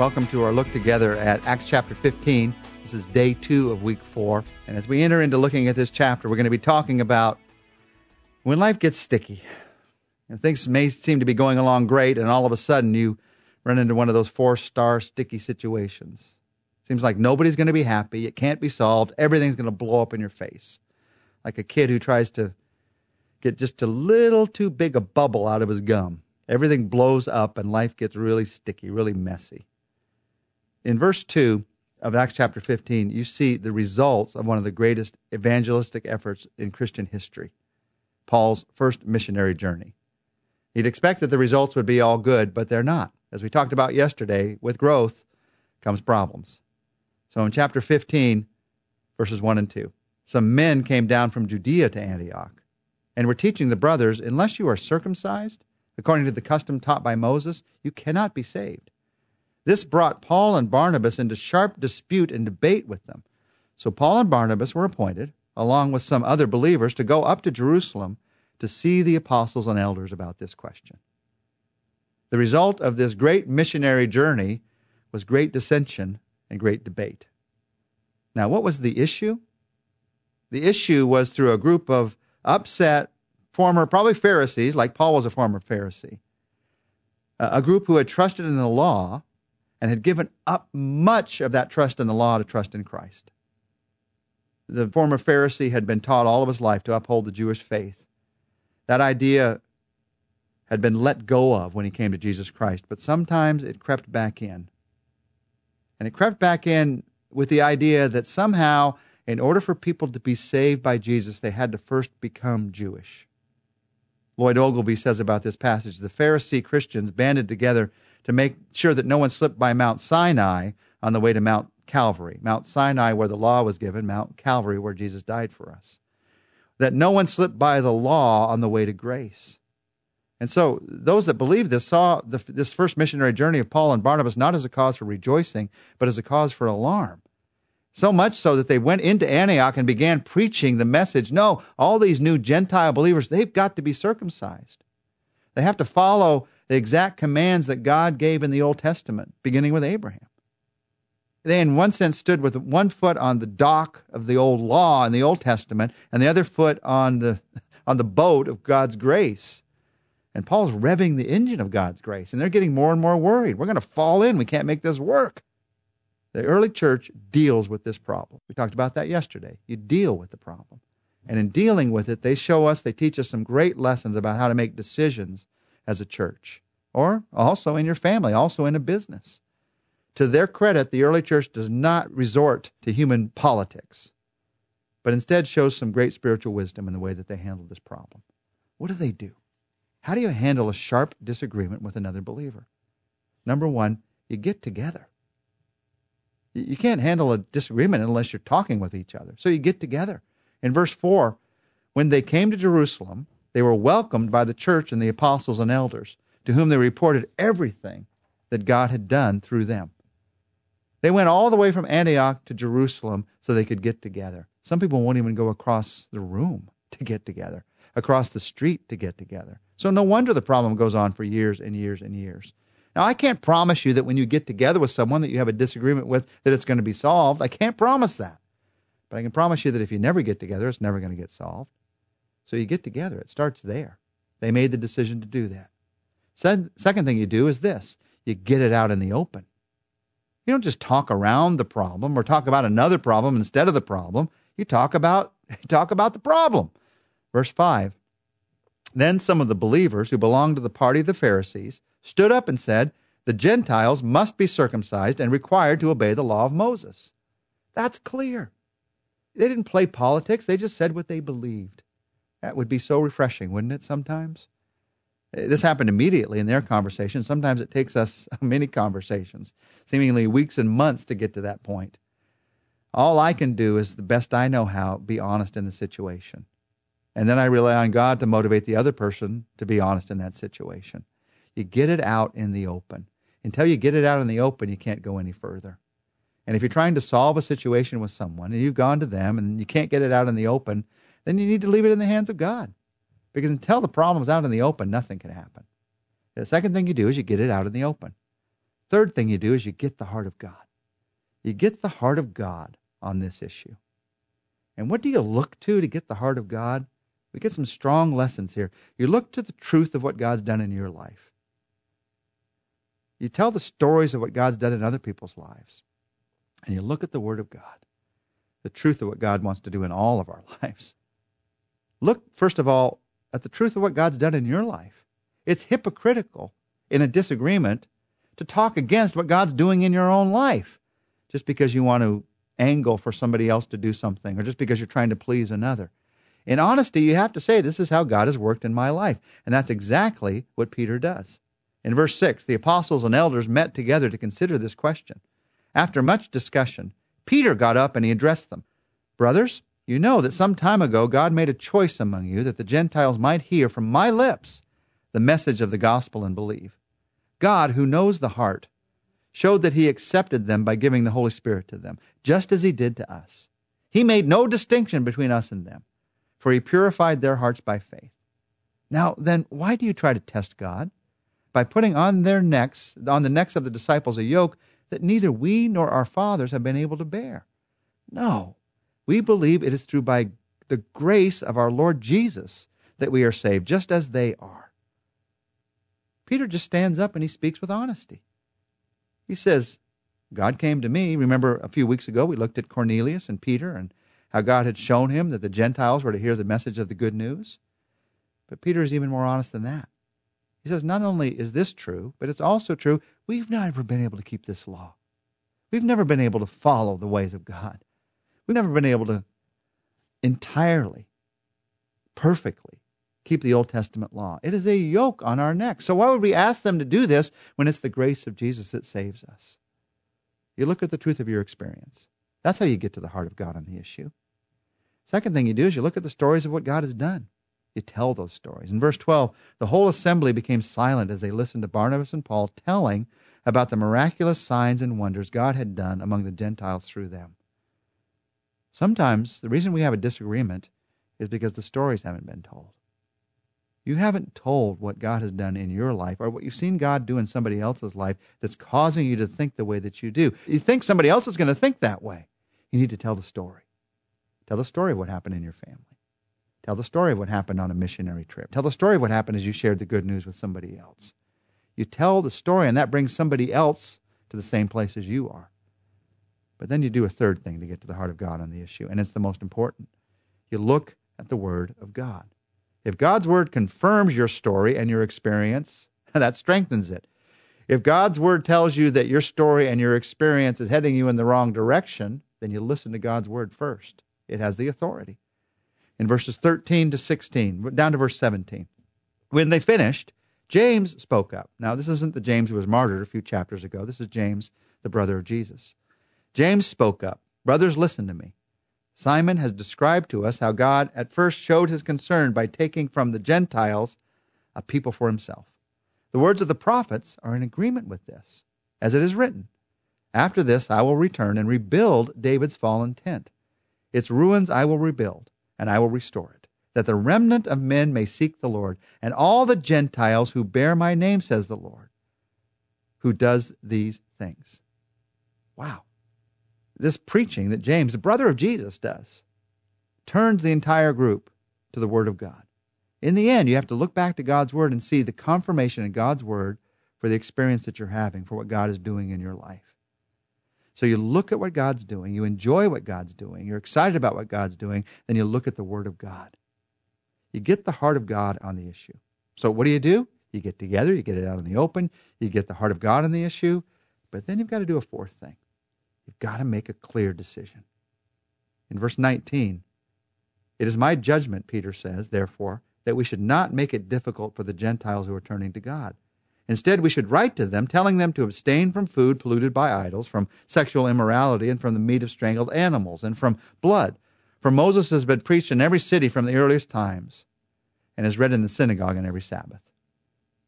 Welcome to our look together at Acts chapter 15. This is day two of week four. And as we enter into looking at this chapter, we're going to be talking about when life gets sticky. And things may seem to be going along great, and all of a sudden you run into one of those four star sticky situations. Seems like nobody's going to be happy. It can't be solved. Everything's going to blow up in your face. Like a kid who tries to get just a little too big a bubble out of his gum. Everything blows up and life gets really sticky, really messy. In verse 2 of Acts chapter 15, you see the results of one of the greatest evangelistic efforts in Christian history Paul's first missionary journey. You'd expect that the results would be all good, but they're not. As we talked about yesterday, with growth comes problems. So in chapter 15, verses 1 and 2, some men came down from Judea to Antioch and were teaching the brothers, unless you are circumcised, according to the custom taught by Moses, you cannot be saved. This brought Paul and Barnabas into sharp dispute and debate with them. So Paul and Barnabas were appointed, along with some other believers, to go up to Jerusalem to see the apostles and elders about this question. The result of this great missionary journey was great dissension and great debate. Now, what was the issue? The issue was through a group of upset former, probably Pharisees, like Paul was a former Pharisee, a group who had trusted in the law and had given up much of that trust in the law to trust in Christ. The former Pharisee had been taught all of his life to uphold the Jewish faith. That idea had been let go of when he came to Jesus Christ, but sometimes it crept back in. And it crept back in with the idea that somehow, in order for people to be saved by Jesus, they had to first become Jewish. Lloyd Ogilvie says about this passage the Pharisee Christians banded together to make sure that no one slipped by Mount Sinai on the way to Mount Calvary. Mount Sinai, where the law was given, Mount Calvary, where Jesus died for us. That no one slipped by the law on the way to grace. And so, those that believe this saw the, this first missionary journey of Paul and Barnabas not as a cause for rejoicing, but as a cause for alarm. So much so that they went into Antioch and began preaching the message no, all these new Gentile believers, they've got to be circumcised. They have to follow the exact commands that God gave in the Old Testament, beginning with Abraham. They, in one sense, stood with one foot on the dock of the old law in the Old Testament and the other foot on the, on the boat of God's grace. And Paul's revving the engine of God's grace, and they're getting more and more worried. We're going to fall in. We can't make this work. The early church deals with this problem. We talked about that yesterday. You deal with the problem. And in dealing with it, they show us, they teach us some great lessons about how to make decisions as a church, or also in your family, also in a business. To their credit, the early church does not resort to human politics, but instead shows some great spiritual wisdom in the way that they handle this problem. What do they do? How do you handle a sharp disagreement with another believer? Number one, you get together. You can't handle a disagreement unless you're talking with each other. So you get together. In verse 4, when they came to Jerusalem, they were welcomed by the church and the apostles and elders, to whom they reported everything that God had done through them. They went all the way from Antioch to Jerusalem so they could get together. Some people won't even go across the room to get together, across the street to get together. So no wonder the problem goes on for years and years and years. Now, I can't promise you that when you get together with someone that you have a disagreement with, that it's going to be solved. I can't promise that. But I can promise you that if you never get together, it's never going to get solved. So you get together. It starts there. They made the decision to do that. Second thing you do is this you get it out in the open. You don't just talk around the problem or talk about another problem instead of the problem. You talk about talk about the problem. Verse 5. Then some of the believers who belonged to the party of the Pharisees stood up and said, The Gentiles must be circumcised and required to obey the law of Moses. That's clear. They didn't play politics, they just said what they believed. That would be so refreshing, wouldn't it, sometimes? Eh, this happened immediately in their conversation. Sometimes it takes us many conversations, seemingly weeks and months to get to that point. All I can do is the best I know how be honest in the situation. And then I rely on God to motivate the other person to be honest in that situation. You get it out in the open. Until you get it out in the open, you can't go any further. And if you're trying to solve a situation with someone and you've gone to them and you can't get it out in the open, then you need to leave it in the hands of God. Because until the problem's out in the open, nothing can happen. The second thing you do is you get it out in the open. Third thing you do is you get the heart of God. You get the heart of God on this issue. And what do you look to to get the heart of God? We get some strong lessons here. You look to the truth of what God's done in your life. You tell the stories of what God's done in other people's lives. And you look at the Word of God, the truth of what God wants to do in all of our lives. Look, first of all, at the truth of what God's done in your life. It's hypocritical in a disagreement to talk against what God's doing in your own life just because you want to angle for somebody else to do something or just because you're trying to please another. In honesty, you have to say, This is how God has worked in my life. And that's exactly what Peter does. In verse 6, the apostles and elders met together to consider this question. After much discussion, Peter got up and he addressed them Brothers, you know that some time ago God made a choice among you that the Gentiles might hear from my lips the message of the gospel and believe. God, who knows the heart, showed that he accepted them by giving the Holy Spirit to them, just as he did to us. He made no distinction between us and them, for he purified their hearts by faith. Now, then, why do you try to test God? By putting on their necks, on the necks of the disciples, a yoke that neither we nor our fathers have been able to bear. No, we believe it is through by the grace of our Lord Jesus that we are saved, just as they are. Peter just stands up and he speaks with honesty. He says, God came to me. Remember a few weeks ago we looked at Cornelius and Peter and how God had shown him that the Gentiles were to hear the message of the good news. But Peter is even more honest than that. He says, not only is this true, but it's also true, we've never been able to keep this law. We've never been able to follow the ways of God. We've never been able to entirely, perfectly keep the Old Testament law. It is a yoke on our neck. So why would we ask them to do this when it's the grace of Jesus that saves us? You look at the truth of your experience. That's how you get to the heart of God on the issue. Second thing you do is you look at the stories of what God has done. You tell those stories. In verse 12, the whole assembly became silent as they listened to Barnabas and Paul telling about the miraculous signs and wonders God had done among the Gentiles through them. Sometimes the reason we have a disagreement is because the stories haven't been told. You haven't told what God has done in your life or what you've seen God do in somebody else's life that's causing you to think the way that you do. You think somebody else is going to think that way. You need to tell the story. Tell the story of what happened in your family. Tell the story of what happened on a missionary trip. Tell the story of what happened as you shared the good news with somebody else. You tell the story, and that brings somebody else to the same place as you are. But then you do a third thing to get to the heart of God on the issue, and it's the most important. You look at the Word of God. If God's Word confirms your story and your experience, that strengthens it. If God's Word tells you that your story and your experience is heading you in the wrong direction, then you listen to God's Word first. It has the authority in verses 13 to 16, down to verse 17. When they finished, James spoke up. Now, this isn't the James who was martyred a few chapters ago. This is James, the brother of Jesus. James spoke up. Brothers, listen to me. Simon has described to us how God at first showed his concern by taking from the Gentiles a people for himself. The words of the prophets are in agreement with this, as it is written After this I will return and rebuild David's fallen tent. Its ruins I will rebuild and I will restore it, that the remnant of men may seek the Lord, and all the Gentiles who bear my name, says the Lord, who does these things. Wow. This preaching that James, the brother of Jesus, does turns the entire group to the Word of God. In the end, you have to look back to God's Word and see the confirmation in God's Word for the experience that you're having, for what God is doing in your life. So you look at what God's doing, you enjoy what God's doing, you're excited about what God's doing, then you look at the Word of God. You get the heart of God on the issue. So what do you do? You get together, you get it out in the open, you get the heart of God on the issue, but then you've got to do a fourth thing. You've got to make a clear decision. In verse 19, it is my judgment, Peter says, therefore, that we should not make it difficult for the Gentiles who are turning to God. Instead, we should write to them, telling them to abstain from food polluted by idols, from sexual immorality, and from the meat of strangled animals, and from blood. For Moses has been preached in every city from the earliest times, and is read in the synagogue on every Sabbath.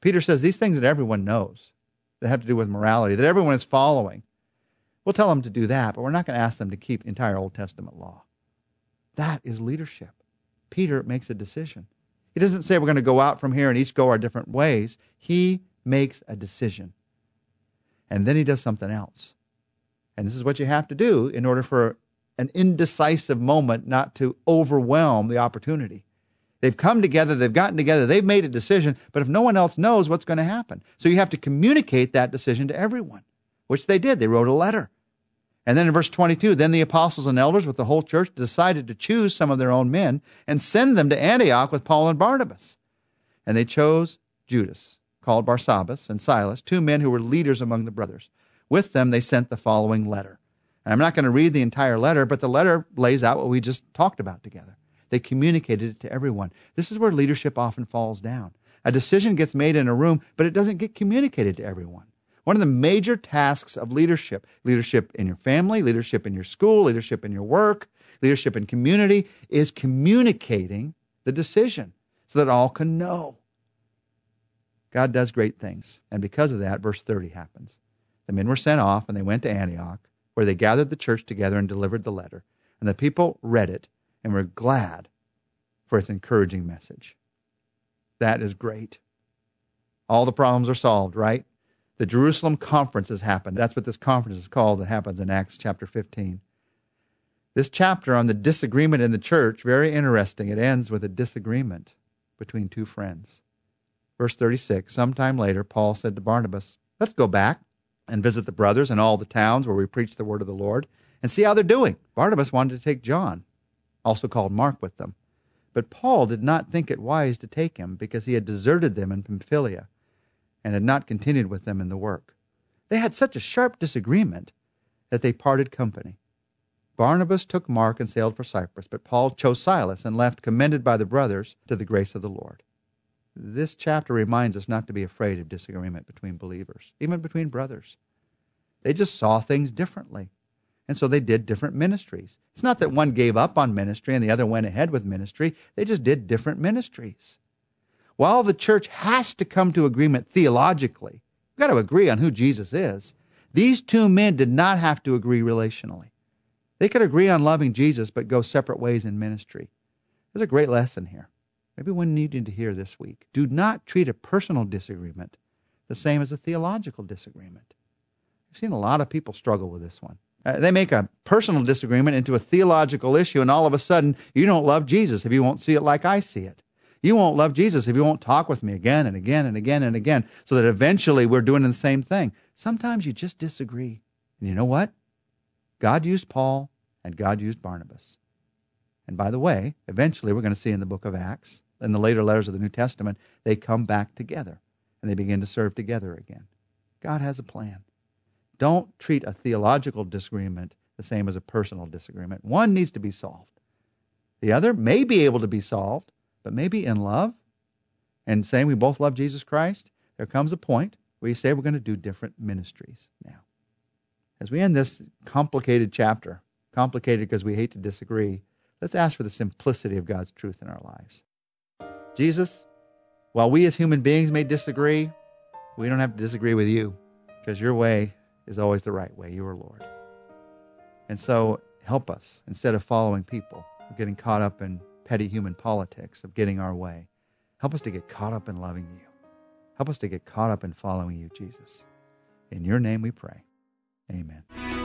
Peter says these things that everyone knows, that have to do with morality, that everyone is following. We'll tell them to do that, but we're not going to ask them to keep entire Old Testament law. That is leadership. Peter makes a decision. He doesn't say we're going to go out from here and each go our different ways. He makes a decision. And then he does something else. And this is what you have to do in order for an indecisive moment not to overwhelm the opportunity. They've come together, they've gotten together, they've made a decision, but if no one else knows what's going to happen. So you have to communicate that decision to everyone, which they did. They wrote a letter. And then in verse 22, then the apostles and elders with the whole church decided to choose some of their own men and send them to Antioch with Paul and Barnabas. And they chose Judas, called Barsabbas, and Silas, two men who were leaders among the brothers. With them, they sent the following letter. And I'm not going to read the entire letter, but the letter lays out what we just talked about together. They communicated it to everyone. This is where leadership often falls down. A decision gets made in a room, but it doesn't get communicated to everyone. One of the major tasks of leadership, leadership in your family, leadership in your school, leadership in your work, leadership in community, is communicating the decision so that all can know. God does great things. And because of that, verse 30 happens. The men were sent off and they went to Antioch, where they gathered the church together and delivered the letter. And the people read it and were glad for its encouraging message. That is great. All the problems are solved, right? The Jerusalem conference has happened. That's what this conference is called that happens in Acts chapter 15. This chapter on the disagreement in the church, very interesting. It ends with a disagreement between two friends. Verse 36 Sometime later, Paul said to Barnabas, Let's go back and visit the brothers in all the towns where we preach the word of the Lord and see how they're doing. Barnabas wanted to take John, also called Mark, with them. But Paul did not think it wise to take him because he had deserted them in Pamphylia and had not continued with them in the work. They had such a sharp disagreement that they parted company. Barnabas took Mark and sailed for Cyprus, but Paul chose Silas and left, commended by the brothers to the grace of the Lord. This chapter reminds us not to be afraid of disagreement between believers, even between brothers. They just saw things differently. And so they did different ministries. It's not that one gave up on ministry and the other went ahead with ministry. They just did different ministries. While the church has to come to agreement theologically, we've got to agree on who Jesus is. These two men did not have to agree relationally. They could agree on loving Jesus, but go separate ways in ministry. There's a great lesson here. Maybe one needed to hear this week. Do not treat a personal disagreement the same as a theological disagreement. I've seen a lot of people struggle with this one. Uh, they make a personal disagreement into a theological issue, and all of a sudden, you don't love Jesus if you won't see it like I see it. You won't love Jesus if you won't talk with me again and again and again and again, so that eventually we're doing the same thing. Sometimes you just disagree. And you know what? God used Paul and God used Barnabas. And by the way, eventually we're going to see in the book of Acts, in the later letters of the New Testament, they come back together and they begin to serve together again. God has a plan. Don't treat a theological disagreement the same as a personal disagreement. One needs to be solved. The other may be able to be solved, but maybe in love and saying we both love Jesus Christ, there comes a point where you say we're going to do different ministries now. As we end this complicated chapter, complicated because we hate to disagree, let's ask for the simplicity of God's truth in our lives. Jesus, while we as human beings may disagree, we don't have to disagree with you because your way is always the right way. You are Lord. And so help us instead of following people, getting caught up in petty human politics, of getting our way. Help us to get caught up in loving you. Help us to get caught up in following you, Jesus. In your name we pray. Amen.